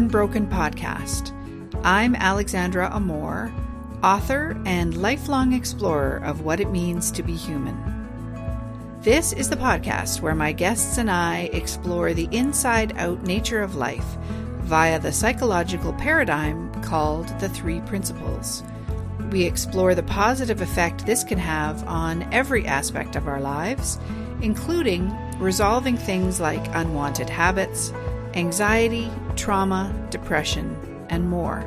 Unbroken Podcast. I'm Alexandra Amor, author and lifelong explorer of what it means to be human. This is the podcast where my guests and I explore the inside out nature of life via the psychological paradigm called the Three Principles. We explore the positive effect this can have on every aspect of our lives, including resolving things like unwanted habits, anxiety, trauma, depression, and more.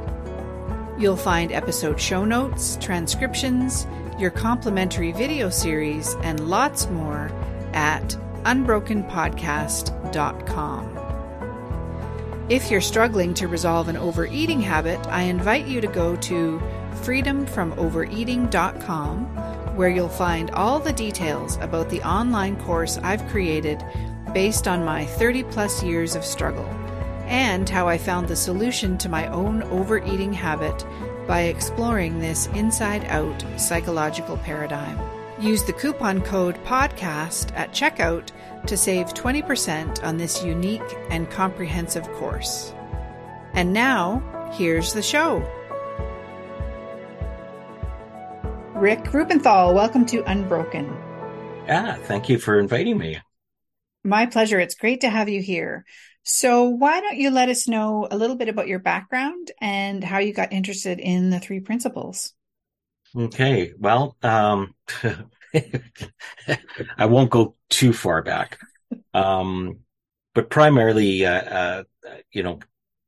You'll find episode show notes, transcriptions, your complimentary video series, and lots more at unbrokenpodcast.com. If you're struggling to resolve an overeating habit, I invite you to go to freedomfromovereating.com, where you'll find all the details about the online course I've created based on my 30 plus years of struggle, and how I found the solution to my own overeating habit by exploring this inside out psychological paradigm. Use the coupon code PODCAST at checkout to save 20% on this unique and comprehensive course. And now, here's the show. Rick Ruppenthal, welcome to Unbroken. Yeah, thank you for inviting me. My pleasure. It's great to have you here. So, why don't you let us know a little bit about your background and how you got interested in the three principles? Okay. Well, um, I won't go too far back. Um, but primarily, uh, uh, you know,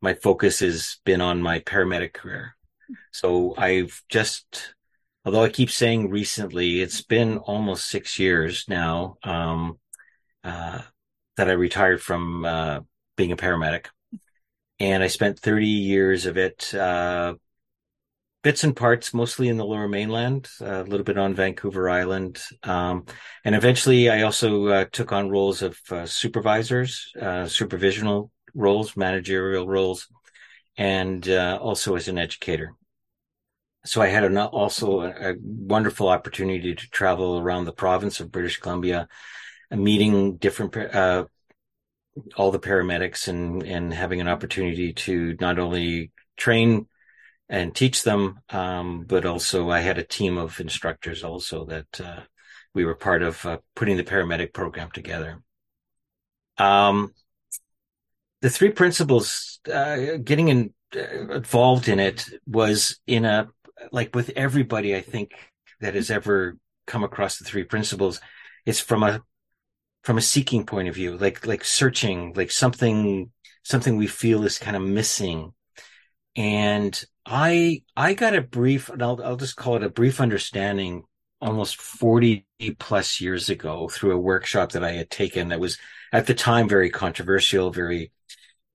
my focus has been on my paramedic career. So I've just, although I keep saying recently, it's been almost six years now. Um, uh, that I retired from uh, being a paramedic, and I spent 30 years of it, uh, bits and parts, mostly in the Lower Mainland, a little bit on Vancouver Island, um, and eventually I also uh, took on roles of uh, supervisors, supervisional roles, managerial roles, and also as an educator. So I had an, also a, a, wonderful opportunity to travel around the province of British Columbia meeting different uh, all the paramedics and and having an opportunity to not only train and teach them, um, but also I had a team of instructors also that uh, we were part of uh, putting the paramedic program together. Um, the three principles, uh, getting in, uh, involved in it was in a like with everybody I think that has ever come across the three principles. It's from a from a seeking point of view, like like searching, like something something we feel is kind of missing. And I I got a brief, and I'll I'll just call it a brief understanding almost 40 plus years ago through a workshop that I had taken that was at the time very controversial, very,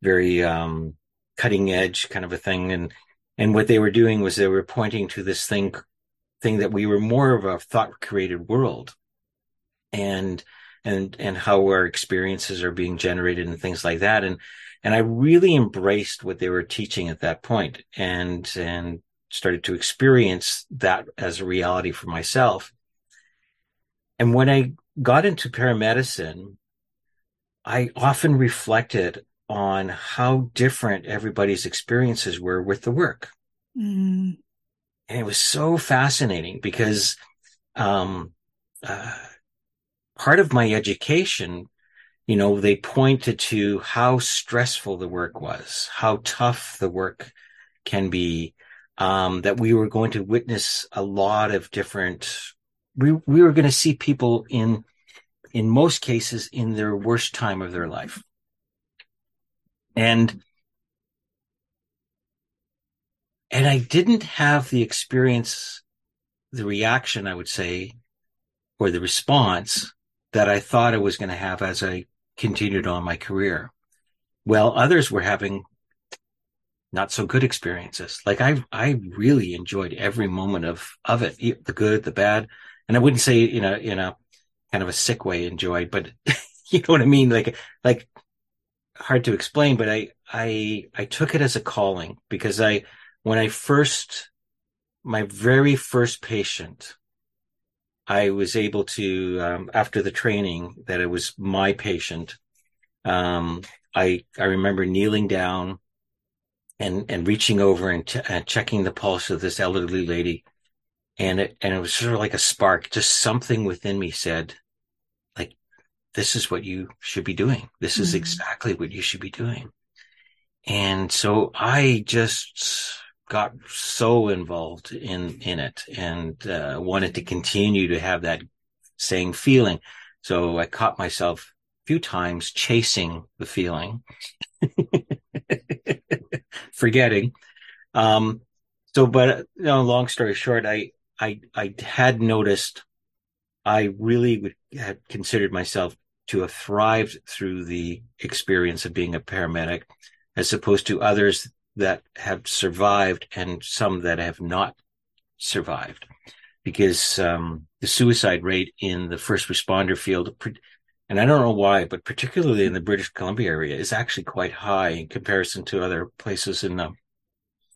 very um, cutting edge kind of a thing. And and what they were doing was they were pointing to this thing thing that we were more of a thought created world. And and and how our experiences are being generated and things like that. And and I really embraced what they were teaching at that point and and started to experience that as a reality for myself. And when I got into paramedicine I often reflected on how different everybody's experiences were with the work. Mm. and it was so fascinating because um uh, part of my education, you know, they pointed to how stressful the work was, how tough the work can be, um, that we were going to witness a lot of different, we, we were going to see people in, in most cases in their worst time of their life. And, and I didn't have the experience, the reaction, I would say, or the response that I thought I was going to have as I continued on my career. Well, others were having not so good experiences. Like I, I really enjoyed every moment of, of it, the good, the bad. And I wouldn't say in a, in a kind of a sick way enjoyed, but you know what I mean? Like, like hard to explain, but I, I, I took it as a calling because I, when I first, my very first patient I was able to, um, after the training, that it was my patient. Um, I I remember kneeling down and and reaching over and, ch- and checking the pulse of this elderly lady, and it and it was sort of like a spark. Just something within me said, like, this is what you should be doing. This is mm-hmm. exactly what you should be doing. And so I just got so involved in in it and uh, wanted to continue to have that same feeling. So I caught myself a few times chasing the feeling, forgetting. Um, so, but you know, long story short, I I I had noticed I really would had considered myself to have thrived through the experience of being a paramedic, as opposed to others that have survived and some that have not survived because um, the suicide rate in the first responder field, and I don't know why, but particularly in the British Columbia area, is actually quite high in comparison to other places in the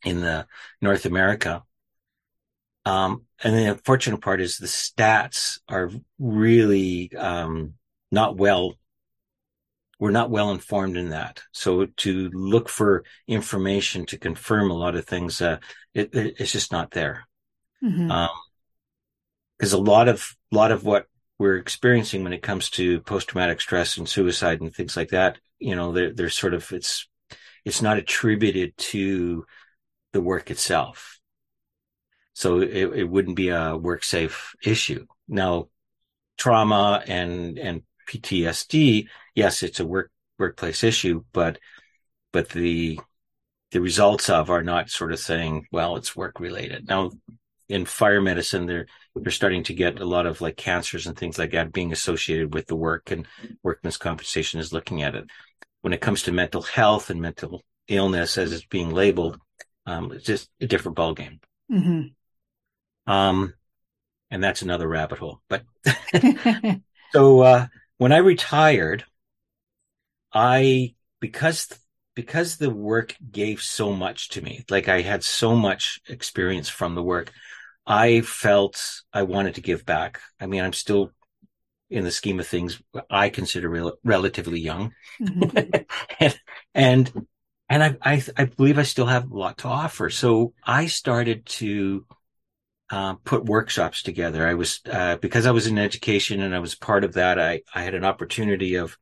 in the North America. Um, and the unfortunate part is the stats are really um, not well we're not well informed in that. So to look for information to confirm a lot of things, uh, it, it, it's just not there. Mm-hmm. Um, a lot of, lot of what we're experiencing when it comes to post-traumatic stress and suicide and things like that, you know, they're, they're sort of, it's, it's not attributed to the work itself. So it, it wouldn't be a work safe issue. Now, trauma and, and PTSD, yes, it's a work workplace issue, but but the the results of are not sort of saying, well, it's work related. Now, in fire medicine, they're they're starting to get a lot of like cancers and things like that being associated with the work, and workman's compensation is looking at it. When it comes to mental health and mental illness, as it's being labeled, um, it's just a different ballgame. Mm-hmm. Um, and that's another rabbit hole. But so uh, when I retired, I because because the work gave so much to me, like I had so much experience from the work, I felt I wanted to give back. I mean, I'm still in the scheme of things, I consider rel- relatively young, and, and and I, I, I believe I still have a lot to offer. So I started to uh, put workshops together. I was uh, because I was in education and I was part of that. I I had an opportunity of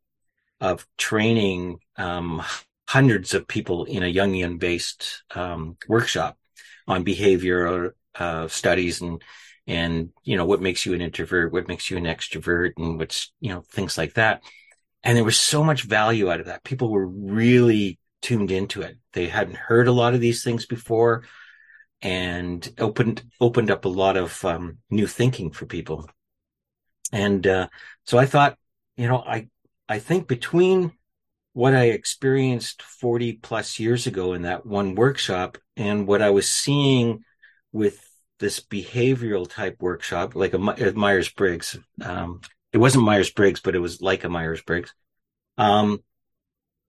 of training um, hundreds of people in a Jungian based um, workshop on behavioral uh, studies and and you know what makes you an introvert, what makes you an extrovert, and what's you know things like that. And there was so much value out of that. People were really tuned into it. They hadn't heard a lot of these things before and opened opened up a lot of um, new thinking for people. And uh, so I thought, you know, I I think between what I experienced 40 plus years ago in that one workshop and what I was seeing with this behavioral type workshop, like a, a Myers Briggs. Um, it wasn't Myers Briggs, but it was like a Myers Briggs. Um,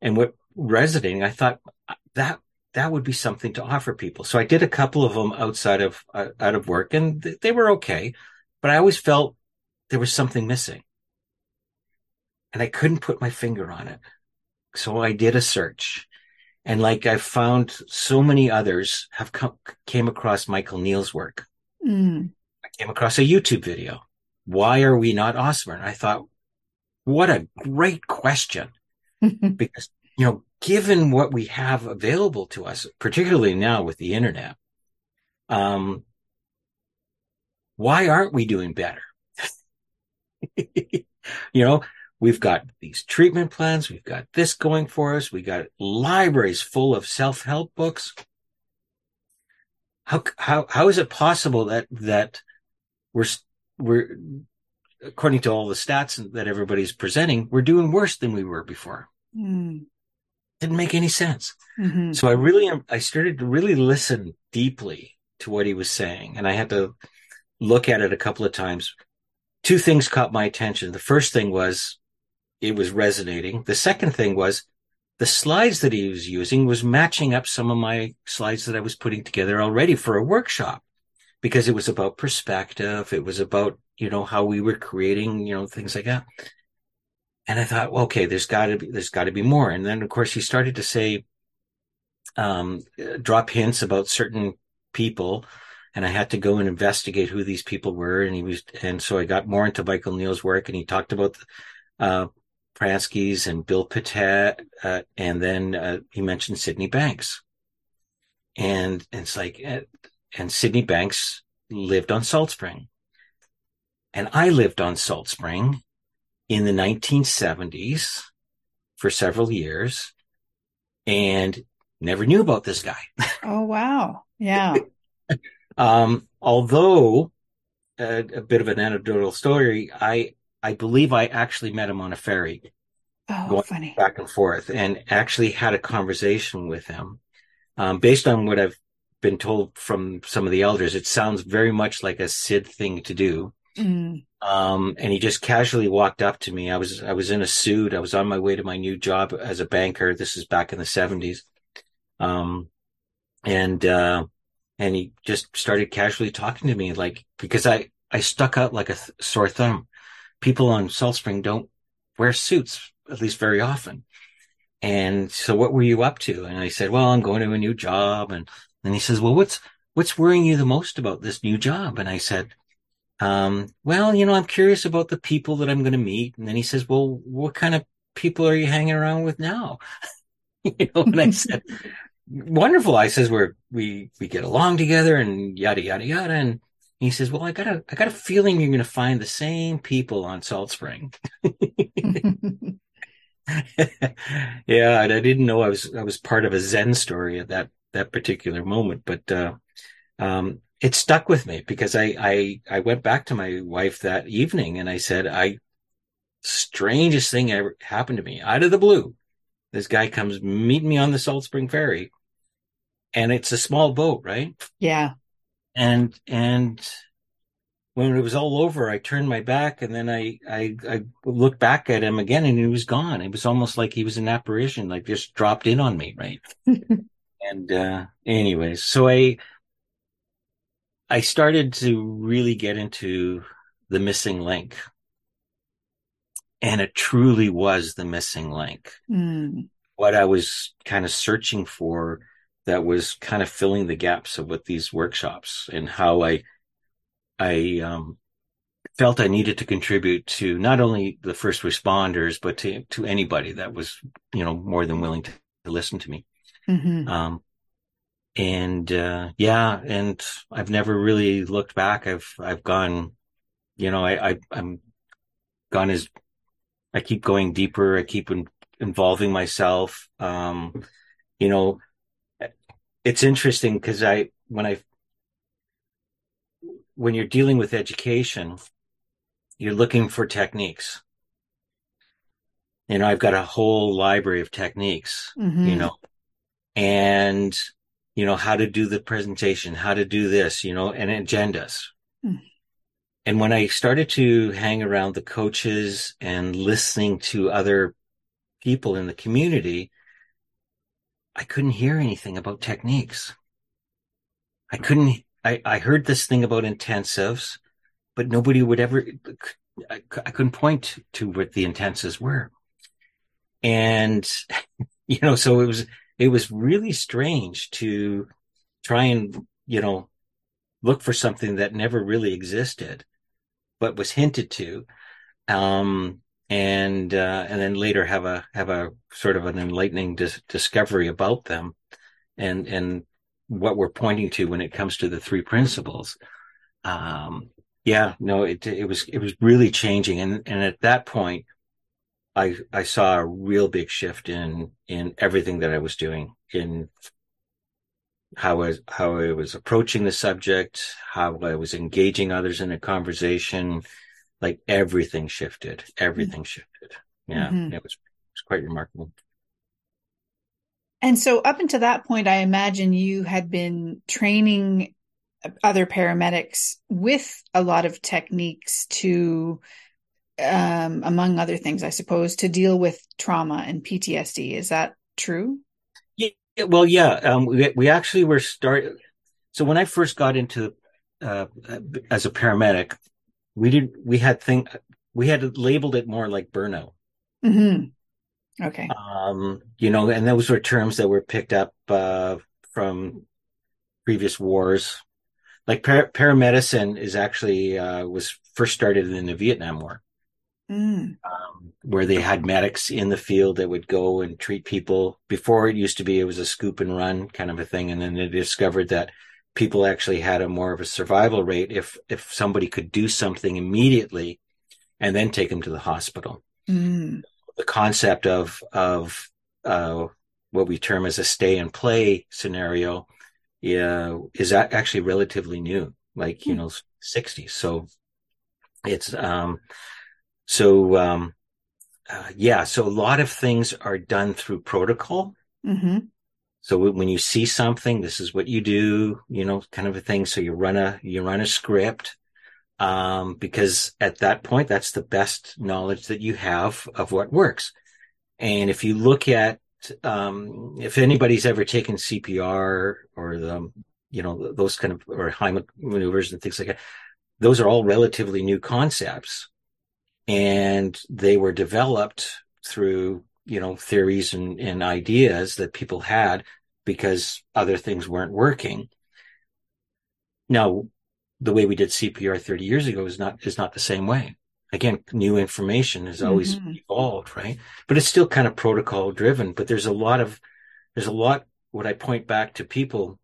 and what resonating, I thought that that would be something to offer people. So I did a couple of them outside of uh, out of work, and th- they were okay. But I always felt there was something missing, and I couldn't put my finger on it. So I did a search, and like I found so many others have come came across Michael Neill's work. Mm. I came across a YouTube video. Why are we not? And I thought, what a great question, because you know given what we have available to us, particularly now with the internet, um, why aren't we doing better? you know, we've got these treatment plans. We've got this going for us. We got libraries full of self-help books. How, how, how is it possible that, that we're, we're, according to all the stats that everybody's presenting, we're doing worse than we were before? Mm didn't make any sense. Mm-hmm. So I really, I started to really listen deeply to what he was saying. And I had to look at it a couple of times. Two things caught my attention. The first thing was it was resonating. The second thing was the slides that he was using was matching up some of my slides that I was putting together already for a workshop because it was about perspective. It was about, you know, how we were creating, you know, things like that. And I thought, well, okay, there's got to be, there's got to be more. And then, of course, he started to say, um, drop hints about certain people and I had to go and investigate who these people were. And he was, and so I got more into Michael Neill's work and he talked about, uh, Pransky's and Bill Pettit, uh, and then, uh, he mentioned Sydney Banks. And, and it's like, uh, and Sydney Banks lived on Salt Spring. And I lived on Salt Spring in the 1970s for several years and never knew about this guy. Oh, wow. Yeah. um, although a, a, bit of an anecdotal story, I, I believe I actually met him on a ferry. Oh, going funny. Back and forth and actually had a conversation with him. Um, based on what I've been told from some of the elders, it sounds very much like a Sid thing to do. Mm. Um, and he just casually walked up to me. I was, I was in a suit. I was on my way to my new job as a banker. This is back in the seventies. Um, and, uh, and he just started casually talking to me, like, because I, I stuck out like a th- sore thumb. People on Salt Spring don't wear suits, at least very often. And so what were you up to? And I said, well, I'm going to a new job. And then he says, well, what's, what's worrying you the most about this new job? And I said, um, well, you know, I'm curious about the people that I'm going to meet. And then he says, well, what kind of people are you hanging around with now? you know, and I said, wonderful. I says, we're, we, we get along together and yada, yada, yada. And he says, well, I got a, I got a feeling you're going to find the same people on Salt Spring. yeah. And I didn't know I was, I was part of a Zen story at that, that particular moment, but, uh, um, it stuck with me because I, I, I went back to my wife that evening and I said, I, strangest thing ever happened to me out of the blue. This guy comes meet me on the Salt Spring Ferry and it's a small boat, right? Yeah. And, and when it was all over, I turned my back and then I, I, I looked back at him again and he was gone. It was almost like he was an apparition, like just dropped in on me, right? and, uh, anyways, so I, I started to really get into the missing link. And it truly was the missing link. Mm. What I was kind of searching for that was kind of filling the gaps of what these workshops and how I, I, um, felt I needed to contribute to not only the first responders, but to, to anybody that was, you know, more than willing to, to listen to me. Mm-hmm. Um, and uh, yeah, and I've never really looked back. I've I've gone, you know, I, I I'm gone as I keep going deeper. I keep in, involving myself. Um, you know, it's interesting because I when I when you're dealing with education, you're looking for techniques. You know, I've got a whole library of techniques. Mm-hmm. You know, and you know, how to do the presentation, how to do this, you know, and agendas. Mm. And when I started to hang around the coaches and listening to other people in the community, I couldn't hear anything about techniques. I couldn't, I, I heard this thing about intensives, but nobody would ever, I, I couldn't point to what the intensives were. And, you know, so it was, it was really strange to try and, you know, look for something that never really existed, but was hinted to. Um, and, uh, and then later have a, have a sort of an enlightening dis- discovery about them and, and what we're pointing to when it comes to the three principles. Um, yeah, no, it, it was, it was really changing. And, and at that point, I I saw a real big shift in in everything that I was doing in how I how I was approaching the subject, how I was engaging others in a conversation, like everything shifted. Everything mm-hmm. shifted. Yeah, mm-hmm. it was it was quite remarkable. And so up until that point, I imagine you had been training other paramedics with a lot of techniques to um, among other things, I suppose, to deal with trauma and PTSD. Is that true? Yeah. Well, yeah. Um, we, we actually were start. So when I first got into, uh, as a paramedic, we did, we had thing, we had labeled it more like burnout. Mm-hmm. Okay. Um, you know, and those were terms that were picked up uh, from previous wars. Like par- paramedicine is actually uh, was first started in the Vietnam War, Mm. um, where they had medics in the field that would go and treat people. Before it used to be it was a scoop and run kind of a thing, and then they discovered that people actually had a more of a survival rate if if somebody could do something immediately and then take them to the hospital. Mm. The concept of of uh, what we term as a stay and play scenario yeah, is actually relatively new, like you Hmm. know, 60s. So it's um so um uh, yeah, so a lot of things are done through protocol. hmm So when you see something, this is what you do, you know, kind of a thing. So you run a you run a script um, because at that point, that's the best knowledge that you have of what works. And if you look at um, if anybody's ever taken CPR or the you know those kind of or Heimlich maneuvers and things like that, those are all relatively new concepts, and they were developed through you know theories and, and ideas that people had because other things weren't working. Now, the way we did CPR 30 years ago is not is not the same way. Again, new information has always Mhm. evolved, right? But it's still kind of protocol driven. But there's a lot of there's a lot what I point back to people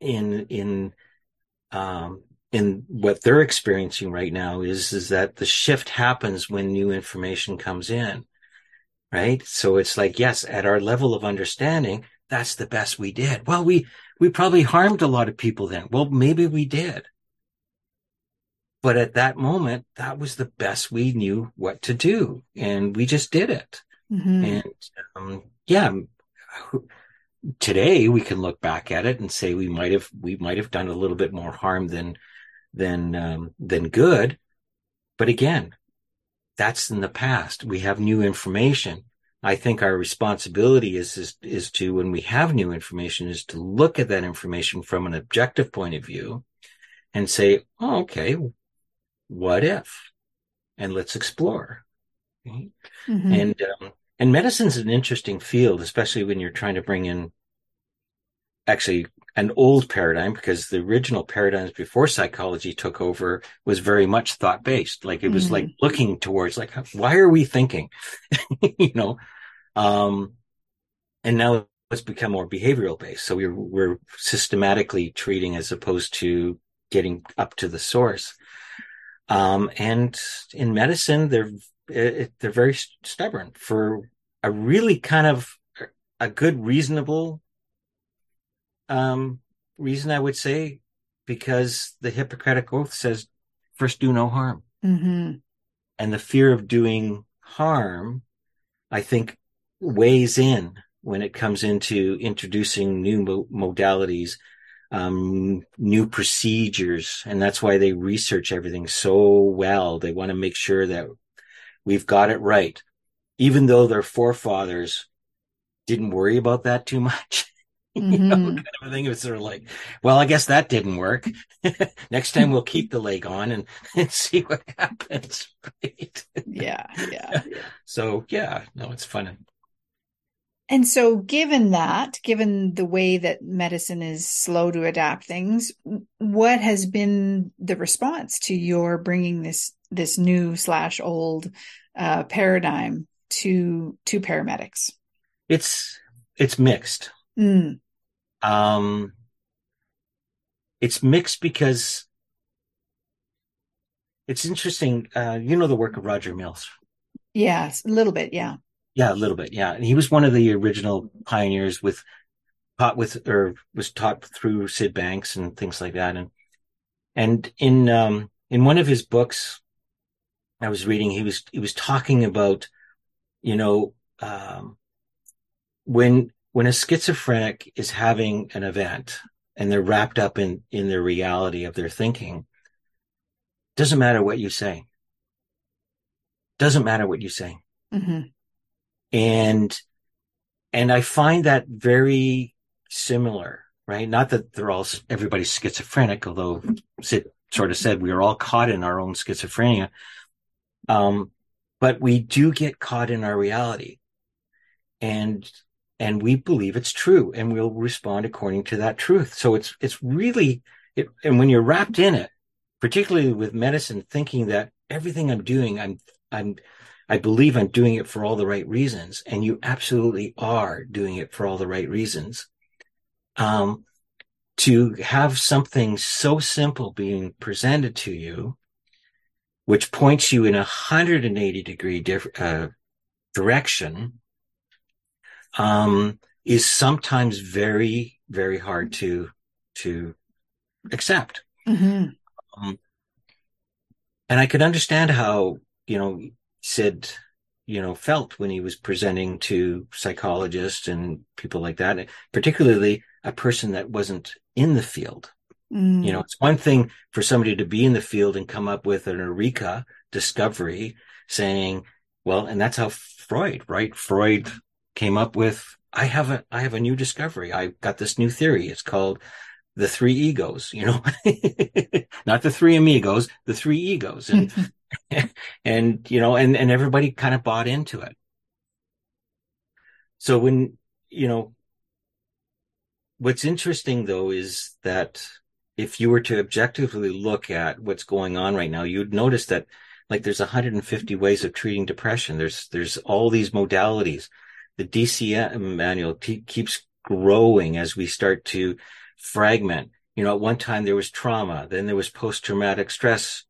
in in um in what they're experiencing right now is is that the shift happens when new information comes in right? So it's like yes at our level of understanding that's the best we did. Well we we probably harmed a lot of people then. Well maybe we did. But at that moment that was the best we knew what to do and we just did it. Hmm and um, yeah today we can look back at it and say we might have we might have done a little bit more harm than than um, than good. But again that's in the past. We have new information. I think our responsibility is is is to when we have new information is to look at that information from an objective point of view and say oh, okay what if? And let's explore Right? hmm and um, and medicine's an interesting field, especially when you're trying to bring in actually an old paradigm because the original paradigms before psychology took over was very much thought based. Like it was Mhm. like looking towards like why are we thinking, you know, um, and now it's become more behavioral based. So we're we're systematically treating as opposed to getting up to the source. Um, and in medicine, they're it, they're very stubborn for a really kind of a good, reasonable um, reason, I would say, because the Hippocratic Oath says, first do no harm. hmm And the fear of doing harm, I think, weighs in when it comes into introducing new mo- modalities, um, new procedures. And that's why they research everything so well. They want to make sure that we've got it right, even though their forefathers didn't worry about that too much. you know, Mhm. kind of a thing. It was sort of like, well, I guess that didn't work. Next time we'll keep the leg on and, and see what happens. Right? Yeah, yeah, yeah. So yeah, no, it's fun. And so, given that, given the way that medicine is slow to adapt things, what has been the response to your bringing this this new slash old uh, paradigm to to paramedics? It's it's mixed. Mm, Um, it's mixed because it's interesting. Uh, you know the work of Roger Mills. yes, a little bit. Yeah. Yeah, a little bit. Yeah, and he was one of the original pioneers with taught with or was taught through Sid Banks and things like that. And and in um in one of his books, I was reading, he was he was talking about, you know, um, when when a schizophrenic is having an event and they're wrapped up in in their reality of their thinking, doesn't matter what you say. Doesn't matter what you say. hmm and and I find that very similar, right? Not that they're all everybody's schizophrenic, although Sid sort of said we are all caught in our own schizophrenia. Um, but we do get caught in our reality. and and we believe it's true and we'll respond according to that truth. So it's it's really it, and when you're wrapped in it particularly with medicine thinking that everything i'm doing i'm i'm i believe i'm doing it for all the right reasons and you absolutely are doing it for all the right reasons um to have something so simple being presented to you which points you in a 180 degree diff- uh, direction um, is sometimes very, very hard to to accept. Mm-hmm. Um, and I could understand how you know Sid, you know, felt when he was presenting to psychologists and people like that, particularly a person that wasn't in the field. Mm. You know, it's one thing for somebody to be in the field and come up with an eureka discovery saying, well, and that's how Freud, right? Freud came up with I have a I have a new discovery. I got this new theory. It's called the three egos, you know, not the three amigos, the three egos. And and you know, and and everybody kind of bought into it. So when, you know, what's interesting though is that if you were to objectively look at what's going on right now, you'd notice that like there's 150 ways of treating depression. There's there's all these modalities the DCM manual keeps growing as we start to fragment. You know, at one time there was trauma, then there was post traumatic stress,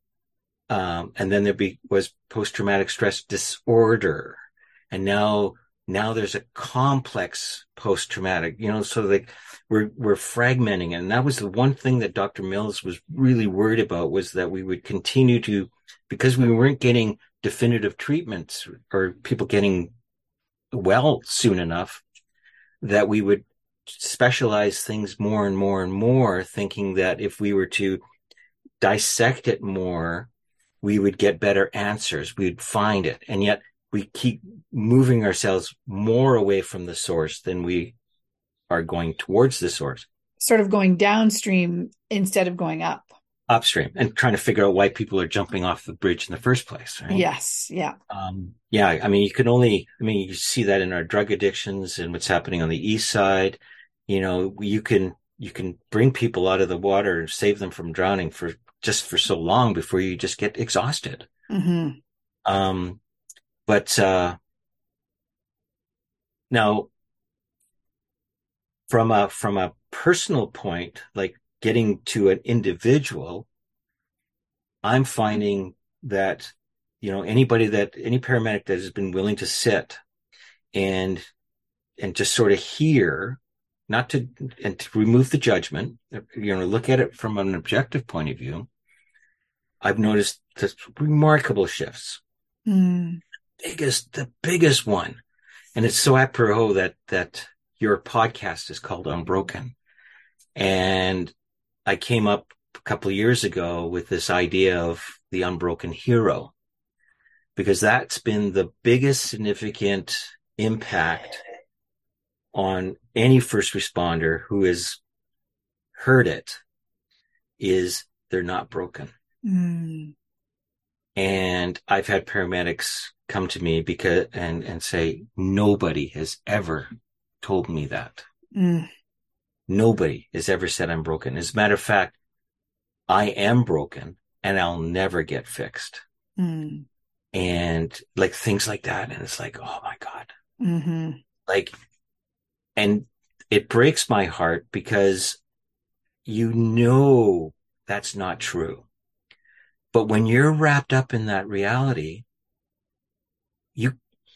um, and then there be, was post traumatic stress disorder, and now now there's a complex post traumatic. You know, so like we're we're fragmenting, and that was the one thing that Dr. Mills was really worried about was that we would continue to because we weren't getting definitive treatments or people getting well soon enough that we would specialize things more and more and more, thinking that if we were to dissect it more, we would get better answers. We'd find it. And yet we keep moving ourselves more away from the source than we are going towards the source. Sort of going downstream instead of going up upstream and trying to figure out why people are jumping off the bridge in the first place. Right? Yes. Yeah. Um, yeah. I mean, you can only, I mean, you see that in our drug addictions and what's happening on the east side. You know, you can, you can bring people out of the water and save them from drowning for just for so long before you just get exhausted. Mm-hmm. Um, but, uh, now from a, from a personal point, like getting to an individual, I'm finding that, you know, anybody that, any paramedic that has been willing to sit and, and just sort of hear, not to, and to remove the judgment, you know, look at it from an objective point of view, I've noticed this remarkable shifts. Mm. Biggest, the biggest one. And it's so apropos that, that your podcast is called Unbroken. And I came up a couple of years ago with this idea of the unbroken hero because that's been the biggest significant impact on any first responder who has heard it is they're not broken. Mm. And I've had paramedics come to me because and and say nobody has ever told me that. Mm. Nobody has ever said I'm broken. As a matter of fact, I am broken and I'll never get fixed. Mm. And like things like that. And it's like, oh my God. Mm-hmm. Like, and it breaks my heart because you know that's not true. But when you're wrapped up in that reality, you,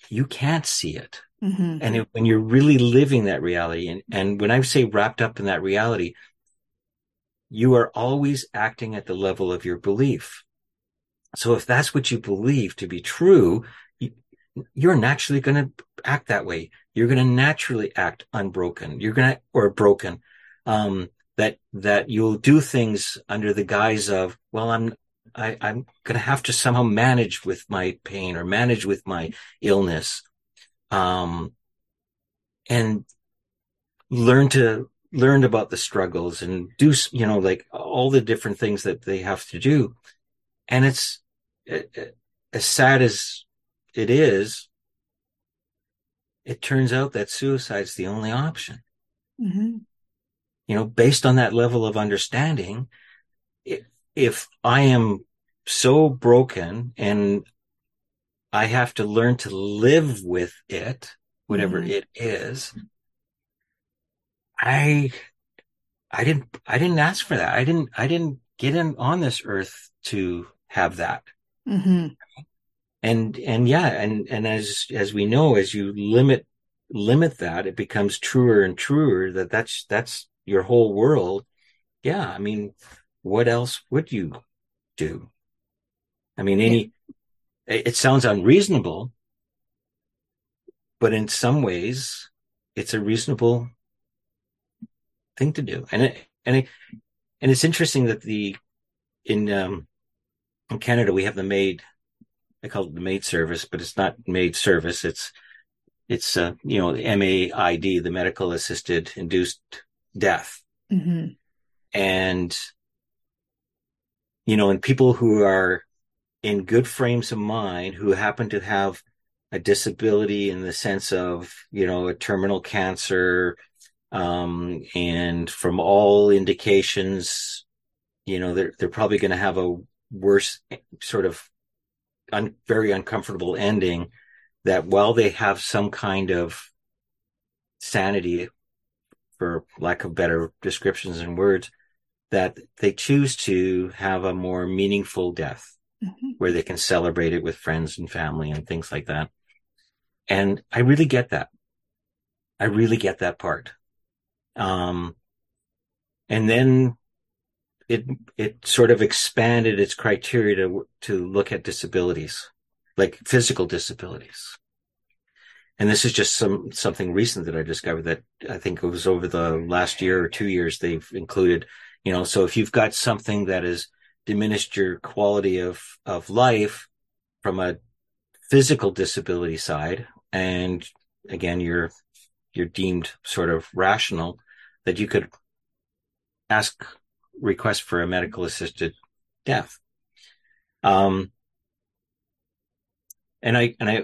you can't see it. Mm-hmm. And it, when you're really living that reality, and, and when I say wrapped up in that reality, you are always acting at the level of your belief. So if that's what you believe to be true, you're naturally going to act that way. You're going to naturally act unbroken. You're going to, or broken. Um, that, that you'll do things under the guise of, well, I'm, I, I'm going to have to somehow manage with my pain or manage with my illness um, and learn to learn about the struggles and do you know like all the different things that they have to do and it's as sad as it is it turns out that suicide's the only option. Mm-hmm. You know, based on that level of understanding, if, if I am so broken and I have to learn to live with it, whatever Mhm. it is, I, I didn't, I didn't ask for that. I didn't, I didn't get in on this earth to have that. Mm-hmm. and and yeah and and as as we know as you limit limit that it becomes truer and truer that that's that's your whole world yeah i mean what else would you do i mean any it, sounds unreasonable but in some ways it's a reasonable thing to do and it and it and it's interesting that the in um in canada we have the maid I call it the maid service, but it's not maid service. It's it's uh, you know MAID, the medical assisted induced death, Mm-hmm. and you know, and people who are in good frames of mind who happen to have a disability in the sense of you know a terminal cancer, um, and from all indications, you know they're they're probably going to have a worse sort of un, very uncomfortable ending that while they have some kind of sanity for lack of better descriptions and words that they choose to have a more meaningful death Mm-hmm. where they can celebrate it with friends and family and things like that and i really get that i really get that part um and then it it sort of expanded its criteria to to look at disabilities, like physical disabilities. And this is just some something recent that I discovered that I think it was over the last year or two years they've included. You know, so if you've got something that has diminished your quality of of life from a physical disability side, and again you're you're deemed sort of rational, that you could ask request for a medical assisted death. Um, and I, and I,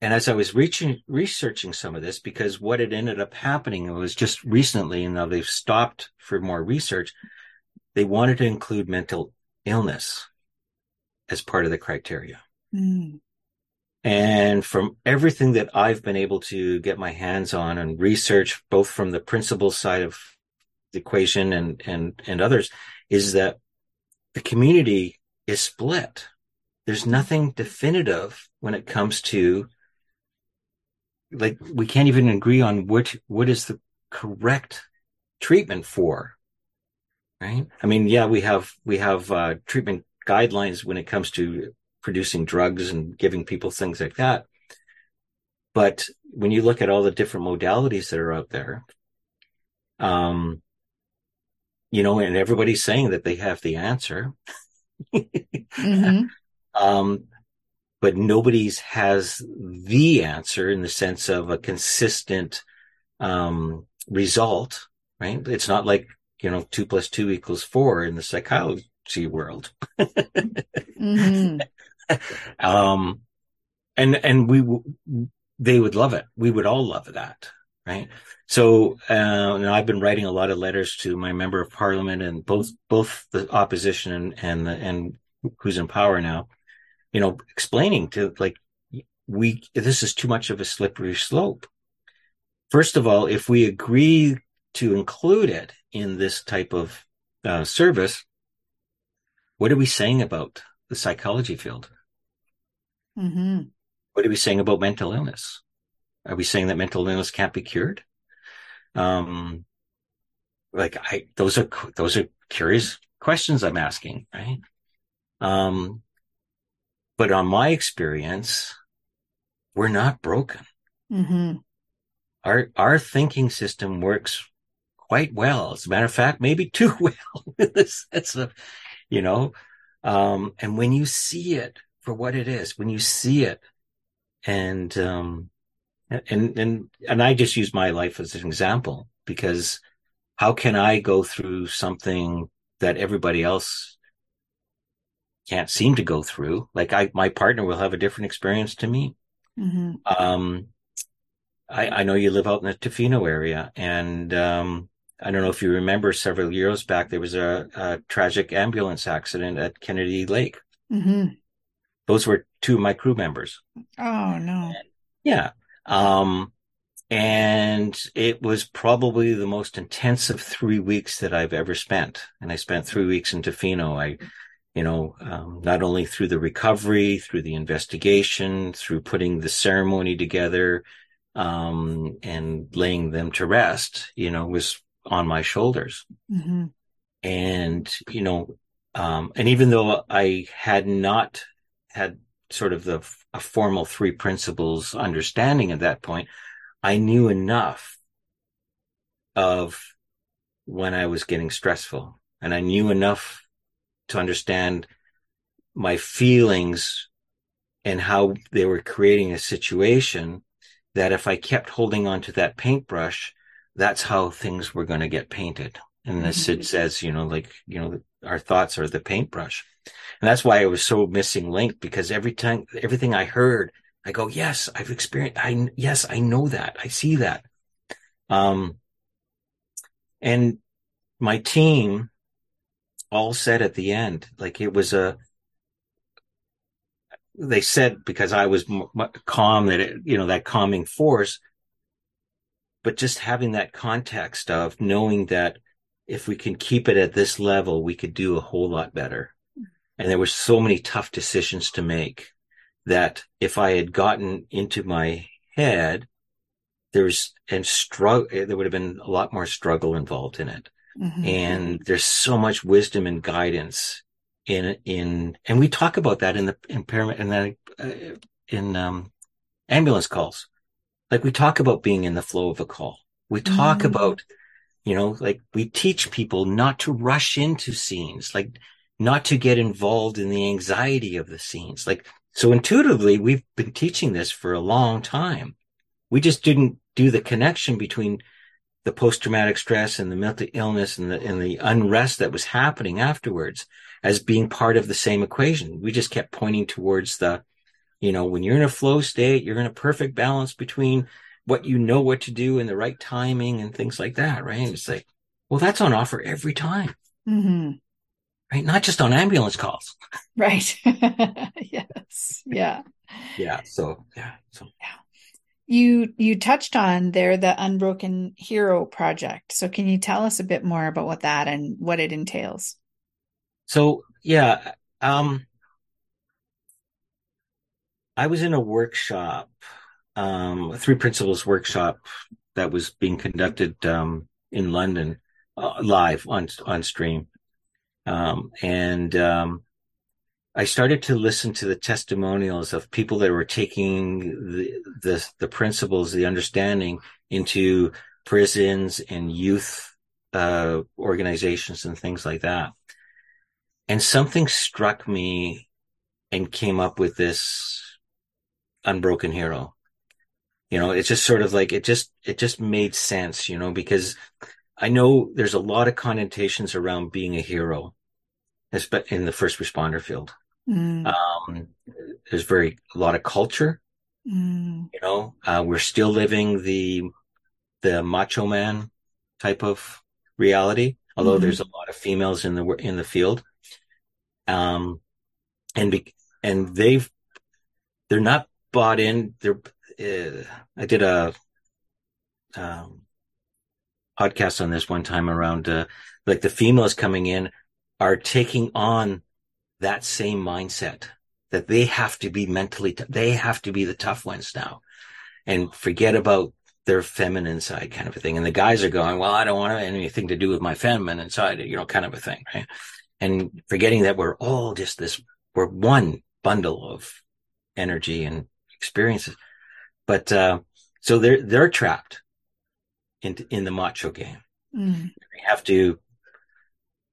and as I was reaching, researching some of this, because what had ended up happening was just recently, and now they've stopped for more research, they wanted to include mental illness as part of the criteria. Mm. And from everything that I've been able to get my hands on and research, both from the principal side of the equation and, and, and others, is that the community is split. There's nothing definitive when it comes to like we can't even agree on which what is the correct treatment for. Right? I mean, yeah, we have we have uh, treatment guidelines when it comes to producing drugs and giving people things like that. But when you look at all the different modalities that are out there, um, you know, and everybody's saying that they have the answer. Mm-hmm. um, but nobody's has the answer in the sense of a consistent um, result, right? It's not like you know two plus two equals four in the psychology world. Mm-hmm. um, and and we w- they would love it. We would all love that, right? So uh, now I've been writing a lot of letters to my member of parliament and both both the opposition and and the, and who's in power now, you know, explaining to like we this is too much of a slippery slope. First of all, if we agree to include it in this type of uh, service, what are we saying about the psychology field? Mm-hmm. What are we saying about mental illness? Are we saying that mental illness can't be cured? Um, like I, those are, those are curious questions I'm asking, right? Um, but on my experience, we're not broken. Mm-hmm. Our, our thinking system works quite well. As a matter of fact, maybe too well in the sense of, you know, um, and when you see it for what it is, when you see it and, um, and, and, and I just use my life as an example because how can I go through something that everybody else can't seem to go through? Like I, my partner will have a different experience to me. Mm-hmm. Um, I, I know you live out in the Tofino area, and um, I don't know if you remember several years back there was a, a tragic ambulance accident at Kennedy Lake. Mm-hmm. Those were two of my crew members. Oh no! Yeah, um, and it was probably the most intensive three weeks that I've ever spent. And I spent three weeks in Tofino. I you know, um, not only through the recovery, through the investigation, through putting the ceremony together, um, and laying them to rest, you know, was on my shoulders. Mm-hmm. And, you know, um, and even though I had not had sort of the a formal three principles understanding at that point, I knew enough of when I was getting stressful and I knew enough to understand my feelings and how they were creating a situation that if I kept holding on to that paintbrush, that's how things were going to get painted. And as Syd mm-hmm. says, you know, like, you know, our thoughts are the paintbrush. And that's why I was so missing link because every time, everything I heard, I go, yes, I've experienced, I, yes, I know that. I see that. Um, and my team all said at the end, like it was a, they said because I was calm that it, you know, that calming force, but just having that context of knowing that if we can keep it at this level, we could do a whole lot better. And there were so many tough decisions to make that if I had gotten into my head, there's and struggle, there would have been a lot more struggle involved in it. Mm-hmm. And there's so much wisdom and guidance in, in, and we talk about that in the impairment and then uh, in, um, ambulance calls. Like we talk about being in the flow of a call. We talk mm-hmm. about, you know, like we teach people not to rush into scenes, like not to get involved in the anxiety of the scenes. Like, so intuitively, we've been teaching this for a long time. We just didn't do the connection between the post-traumatic stress and the mental illness and the, and the unrest that was happening afterwards as being part of the same equation. We just kept pointing towards the, you know, when you're in a flow state, you're in a perfect balance between what you know what to do and the right timing and things like that, right? And it's like, well, that's on offer every time. Mm-hmm. Right. Not just on ambulance calls. Right. yes. Yeah. Yeah. So, yeah. So, yeah. You you touched on there the Unbroken Hero project. So can you tell us a bit more about what that and what it entails? So yeah, um, I was in a workshop, um, a three principles workshop that was being conducted um, in London uh, live on on stream, um, and um, I started to listen to the testimonials of people that were taking the, the, the principles, the understanding into prisons and youth, uh, organizations and things like that. And something struck me and came up with this unbroken hero. You know, it's just sort of like, it just, it just made sense, you know, because I know there's a lot of connotations around being a hero in the first responder field. Mm. Um, there's very a lot of culture. Mm. You know, uh, we're still living the the macho man type of reality, although mm-hmm. there's a lot of females in the in the field. Um, and be, and they've they're not bought in. They're uh, I did a um, podcast on this one time around uh, like the females coming in are taking on that same mindset that they have to be mentally, t- they have to be the tough ones now and forget about their feminine side kind of a thing. And the guys are going, well, I don't want anything to do with my feminine side, you know, kind of a thing. Right. And forgetting that we're all just this, we're one bundle of energy and experiences. But, uh, so they're, they're trapped in, in the macho game. Mm. They have to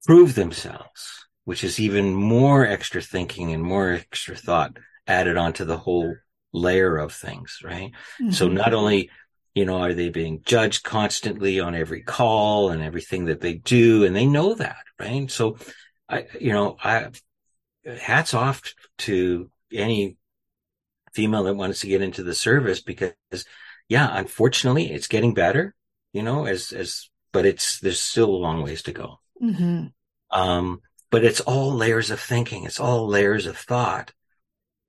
prove themselves which is even more extra thinking and more extra thought added onto the whole layer of things, right? Mm-hmm. So not only, you know, are they being judged constantly on every call and everything that they do, and they know that, right? So I, you know, I, hats off to any female that wants to get into the service because yeah, unfortunately, it's getting better, you know, as, as, but it's, there's still a long ways to go. Mm-hmm. Um, but it's all layers of thinking. It's all layers of thought.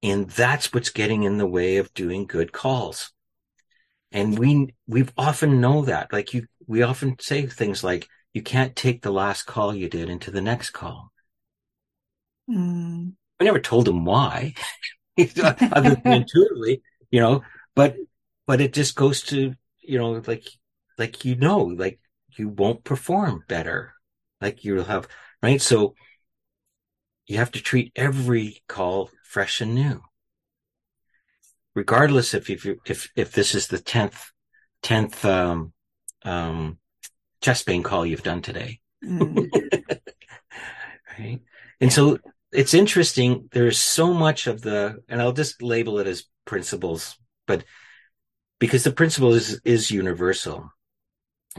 And that's what's getting in the way of doing good calls. And we, we've often know that, like you, we often say things like, you can't take the last call you did into the next call. Mm. I never told him why, other than intuitively, you know, but, but it just goes to, you know, like, like, you know, like you won't perform better. Like you'll have, right? So you have to treat every call fresh and new. Regardless if, if, if, if this is the 10th, 10th, um, um, chest pain call you've done today. Mm. right. And so it's interesting. There's so much of the, and I'll just label it as principles, but because the principle is, is universal.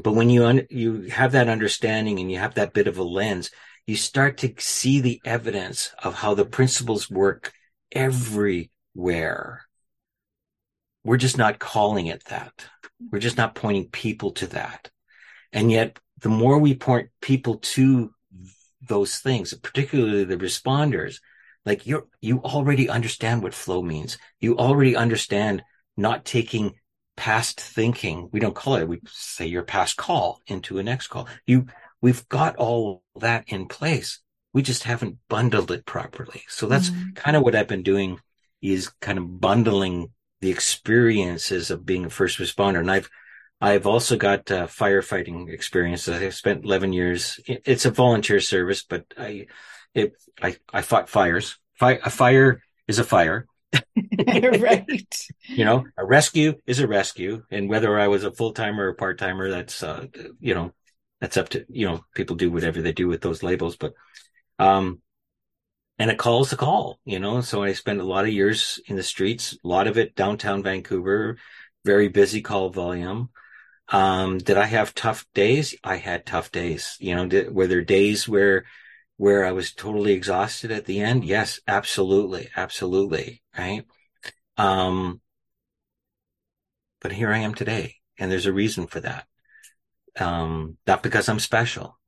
But when you, un, you have that understanding and you have that bit of a lens, you start to see the evidence of how the principles work everywhere. We're just not calling it that. We're just not pointing people to that. And yet the more we point people to those things, particularly the responders, like you you already understand what flow means. You already understand not taking past thinking. We don't call it, we say your past call into a next call. You, we've got all that in place. We just haven't bundled it properly. So that's mm-hmm. kind of what I've been doing is kind of bundling the experiences of being a first responder. And I've, I've also got uh, firefighting experience. I've spent 11 years. It's a volunteer service, but I, it, I, I fought fires. Fire, a fire is a fire. right. You know, a rescue is a rescue. And whether I was a full timer or a part timer, that's, uh, you know, that's up to, you know, people do whatever they do with those labels. But, um, and a call is a call, you know. So I spent a lot of years in the streets, a lot of it downtown Vancouver, very busy call volume. Um, did I have tough days? I had tough days. You know, did, were there days where, where I was totally exhausted at the end? Yes, absolutely. Absolutely. Right. Um, but here I am today and there's a reason for that. Um, not because I'm special.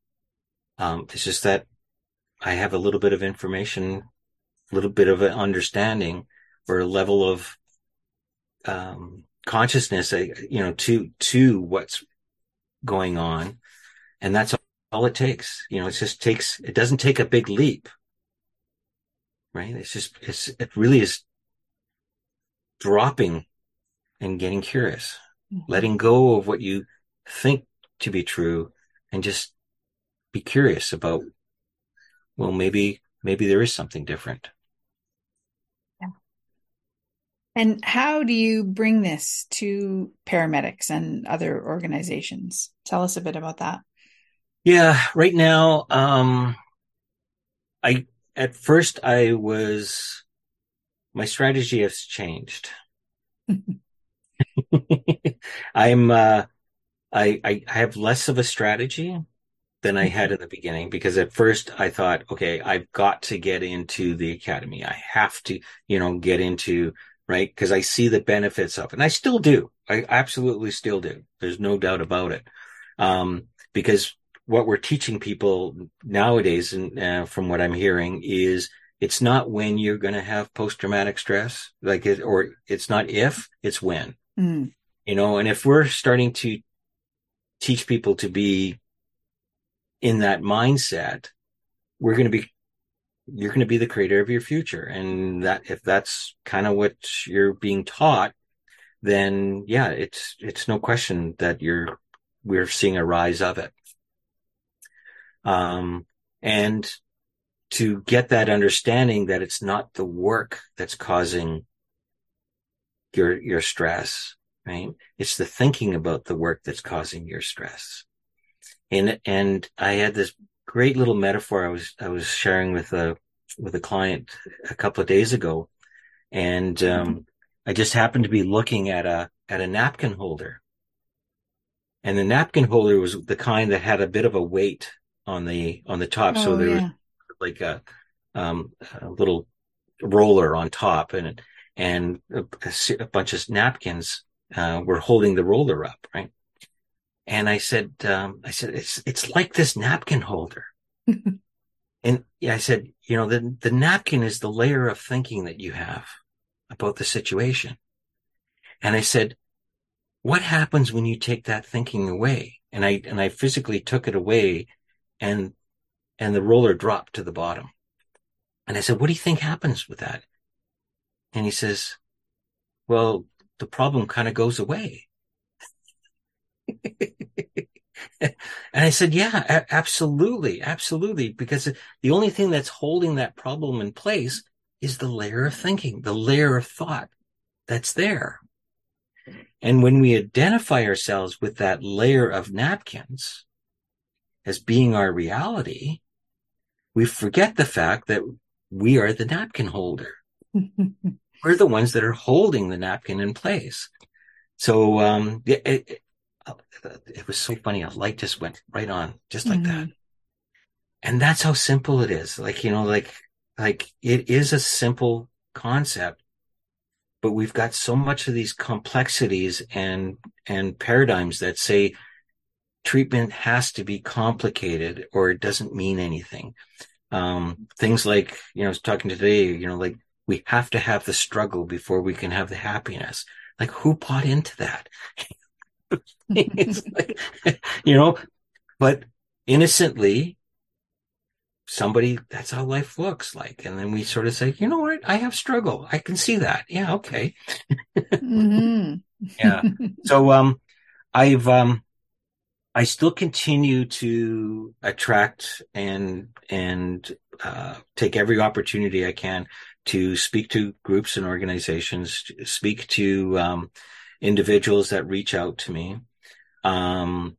Um, it's just that I have a little bit of information, a little bit of an understanding or a level of, um, consciousness, uh, you know, to, to what's going on. And that's all it takes. You know, it just takes, it doesn't take a big leap, right? It's just, it's, it really is dropping and getting curious, mm-hmm. letting go of what you think to be true and just be curious about, well, maybe, maybe there is something different. And how do you bring this to paramedics and other organizations? Tell us a bit about that. Yeah, right now, um, I, at first I was, my strategy has changed. I'm, uh, I, I have less of a strategy than I had mm-hmm. in the beginning because at first I thought, okay, I've got to get into the academy. I have to, you know, get into right? Because I see the benefits of it. And I still do. I absolutely still do. There's no doubt about it. Um, because what we're teaching people nowadays, and uh, from what I'm hearing, is it's not when you're going to have post traumatic stress, like it, or it's not if, it's when. Mm. You know, and if we're starting to teach people to be in that mindset, we're going to be you're going to be the creator of your future. And that, if that's kind of what you're being taught, then yeah, it's, it's no question that you're, we're seeing a rise of it. Um, and to get that understanding that it's not the work that's causing your, your stress, right? It's the thinking about the work that's causing your stress. And, and I had this great little metaphor I was I was sharing with a with a client a couple of days ago, and um, I just happened to be looking at a at a napkin holder, and the napkin holder was the kind that had a bit of a weight on the on the top, oh, so there yeah. was like a, um, a little roller on top, and and a, a bunch of napkins uh, were holding the roller up, right? And I said, um, I said, it's, it's like this napkin holder. and I said, you know, the, the napkin is the layer of thinking that you have about the situation. And I said, what happens when you take that thinking away? And I, and I physically took it away and, and the roller dropped to the bottom. And I said, what do you think happens with that? And he says, well, the problem kind of goes away. and I said, yeah, a- absolutely. Absolutely. Because the only thing that's holding that problem in place is the layer of thinking, the layer of thought that's there. And when we identify ourselves with that layer of napkins as being our reality, we forget the fact that we are the napkin holder. We're the ones that are holding the napkin in place. So, um, it, it, it was so funny. A light just went right on, just like mm-hmm. that. And that's how simple it is. Like, you know, like, like it is a simple concept, but we've got so much of these complexities and, and paradigms that say treatment has to be complicated or it doesn't mean anything. Um, things like, you know, I was talking today, you know, like we have to have the struggle before we can have the happiness. Like who bought into that? like, you know, but innocently, somebody, that's how life looks like. And then we sort of say, you know what? I have struggle. I can see that. Yeah. Okay. mm-hmm. yeah. So, um, I've, um, I still continue to attract and, and, uh, take every opportunity I can to speak to groups and organizations, speak to, um, individuals that reach out to me. Um,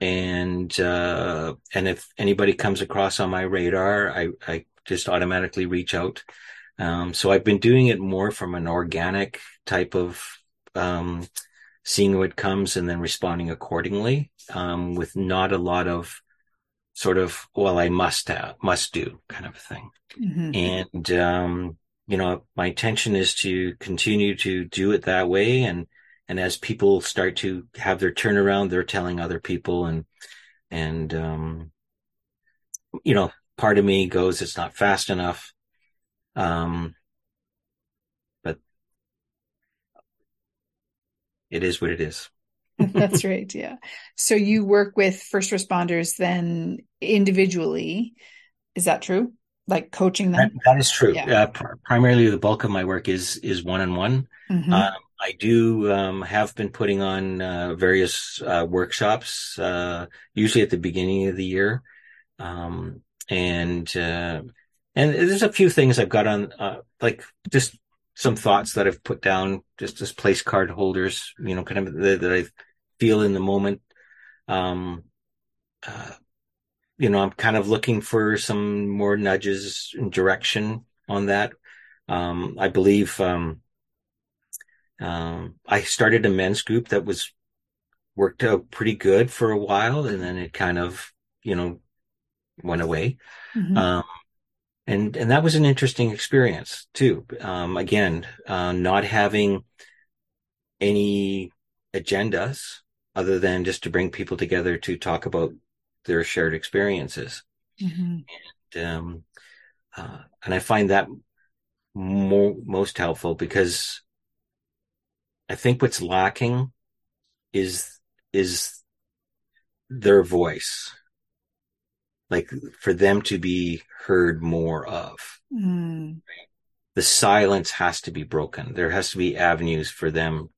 and, uh, and if anybody comes across on my radar, I, I just automatically reach out. Um, so I've been doing it more from an organic type of, um, seeing what comes and then responding accordingly, um, with not a lot of sort of, well, I must have, must do kind of thing. Mm-hmm. And, um, you know, my intention is to continue to do it that way and, and as people start to have their turnaround, they're telling other people and, and, um, you know, part of me goes, it's not fast enough. Um, but it is what it is. That's right. Yeah. So you work with first responders then individually. Is that true? Like coaching them? that, that is true. Yeah. Uh, pr- primarily the bulk of my work is, is one on one. I do um, have been putting on uh, various uh, workshops, uh, usually at the beginning of the year, um, and uh, and there's a few things I've got on, uh, like just some thoughts that I've put down just as place card holders, you know, kind of that, that I feel in the moment. Um, uh, you know, I'm kind of looking for some more nudges and direction on that. Um, I believe um, I started a men's group that was worked out pretty good for a while, and then it kind of, you know, went away. Mm-hmm. Um, and and that was an interesting experience too. Um, again, uh, not having any agendas other than just to bring people together to talk about their shared experiences. Mm-hmm. And um, uh, and I find that more most helpful because I think what's lacking is is their voice. Like for them to be heard more of. Mm. The silence has to be broken. There has to be avenues for them,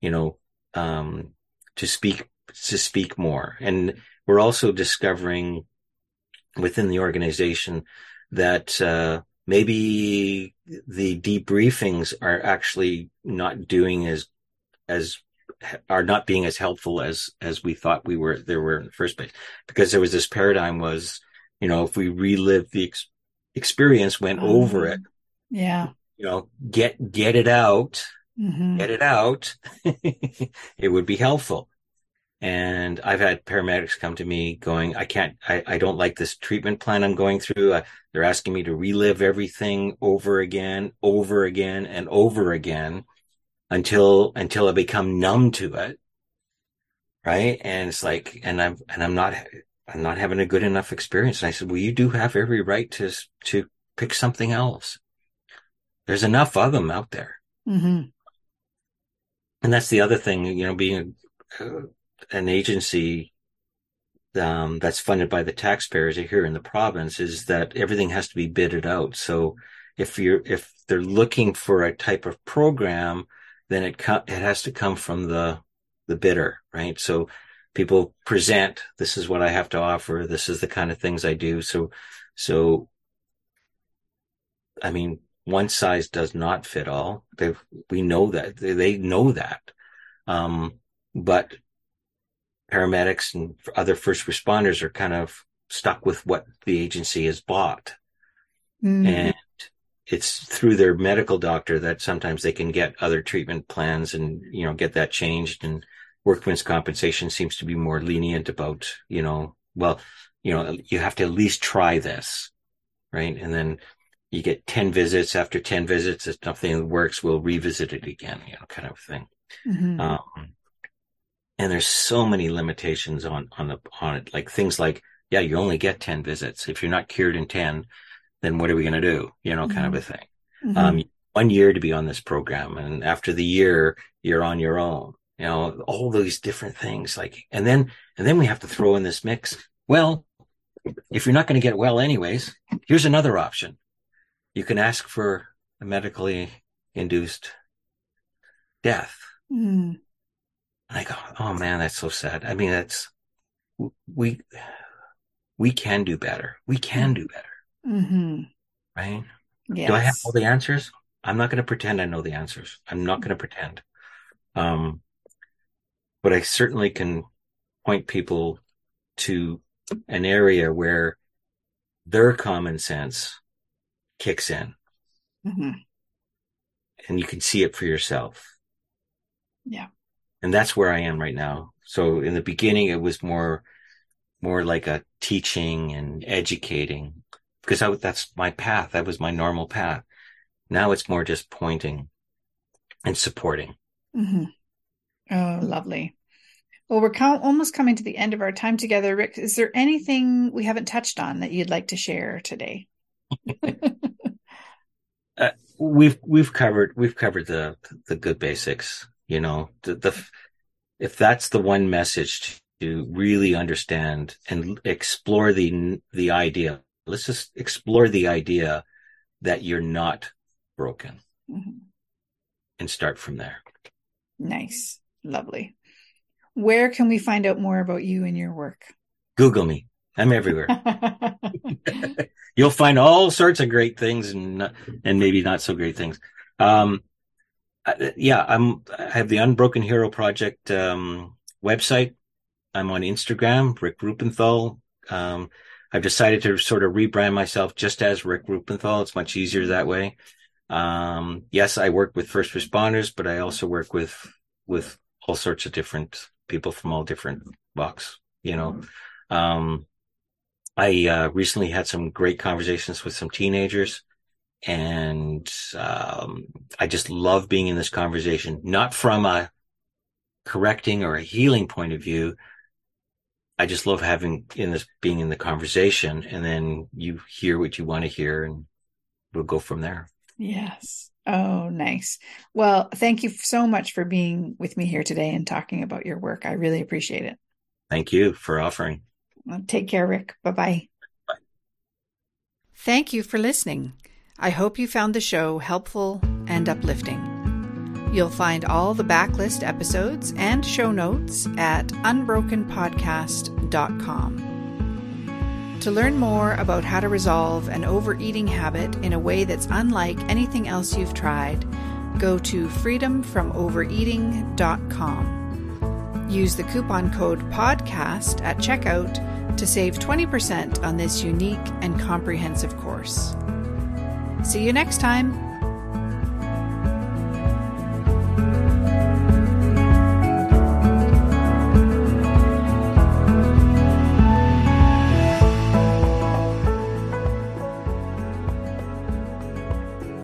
you know, um, to speak to speak more. And we're also discovering within the organization that uh, maybe the debriefings are actually not doing as as are not being as helpful as as we thought we were there were in the first place. Because there was this paradigm was you know if we relive the ex- experience went mm-hmm. over it. Yeah. You know get get it out. Mm-hmm. get it out. It would be helpful and I've had paramedics come to me going, I can't, I, I don't like this treatment plan I'm going through. Uh, they're asking me to relive everything over again, over again, and over again until until I become numb to it. Right. And it's like, and I'm and I'm not I'm not having a good enough experience. And I said, Well, you do have every right to to pick something else. There's enough of them out there. Mm-hmm. And that's the other thing, you know, being a, uh, an agency um, that's funded by the taxpayers here in the province is that everything has to be bidded out. So if you're if they're looking for a type of program, then it co- it has to come from the the bidder, right? So people present, this is what I have to offer. This is the kind of things I do. So, so, I mean, one size does not fit all. They, we know that they, they know that. Um, but paramedics and other first responders are kind of stuck with what the agency has bought. Mm. And it's through their medical doctor that sometimes they can get other treatment plans and, you know, get that changed. And workman's compensation seems to be more lenient about, you know, well, you know, you have to at least try this. Right. And then you get 10 visits after 10 visits. If nothing works, we'll revisit it again, you know, kind of thing. Mm-hmm. Um, and there's so many limitations on, on the, on it, like things like, yeah, you only get 10 visits. If you're not cured in 10, then what are we going to do? You know, mm-hmm. kind of mm-hmm. a thing. Mm-hmm. Um, one year to be on this program. And after the year, you're on your own, you know, all these different things like, and then, and then we have to throw in this mix. Well, if you're not going to get well anyways, here's another option. You can ask for a medically induced death. Mm. I go, oh man, that's so sad. I mean, that's, we, we can do better. We can do better. Mm-hmm. Right? Yes. Do I have all the answers? I'm not going to pretend I know the answers. I'm not going to pretend. Um, but I certainly can point people to an area where their common sense kicks in. Mm-hmm. And you can see it for yourself. Yeah. And that's where I am right now. So in the beginning, it was more, more like a teaching and educating because I, that's my path. That was my normal path. Now it's more just pointing and supporting. Mm-hmm. Oh, lovely. Well, we're co- almost coming to the end of our time together. Rick, is there anything we haven't touched on that you'd like to share today? uh, we've we've covered we've covered the the good basics. You know, the, the if that's the one message to really understand and explore the the idea let's just explore the idea that you're not broken mm-hmm. and start from there. Nice. Lovely. Where can we find out more about you and your work? Google me. I'm everywhere. You'll find all sorts of great things and and maybe not so great things. Um, yeah, I'm. I have the Unbroken Hero Project um, website. I'm on Instagram, Rick Ruppenthal. Um, I've decided to sort of rebrand myself just as Rick Ruppenthal. It's much easier that way. Um, yes, I work with first responders, but I also work with, with all sorts of different people from all different walks, you know. Um, I, uh, recently had some great conversations with some teenagers and, um, I just love being in this conversation, not from a correcting or a healing point of view, I just love having in this being in the conversation and then you hear what you want to hear and we'll go from there. Yes. Oh, nice. Well, thank you so much for being with me here today and talking about your work. I really appreciate it. Thank you for offering. Well, take care, Rick. Bye-bye. Bye. Thank you for listening. I hope you found the show helpful and uplifting. You'll find all the backlist episodes and show notes at unbrokenpodcast.com. To learn more about how to resolve an overeating habit in a way that's unlike anything else you've tried, go to freedomfromovereating.com. Use the coupon code PODCAST at checkout to save 20% on this unique and comprehensive course. See you next time.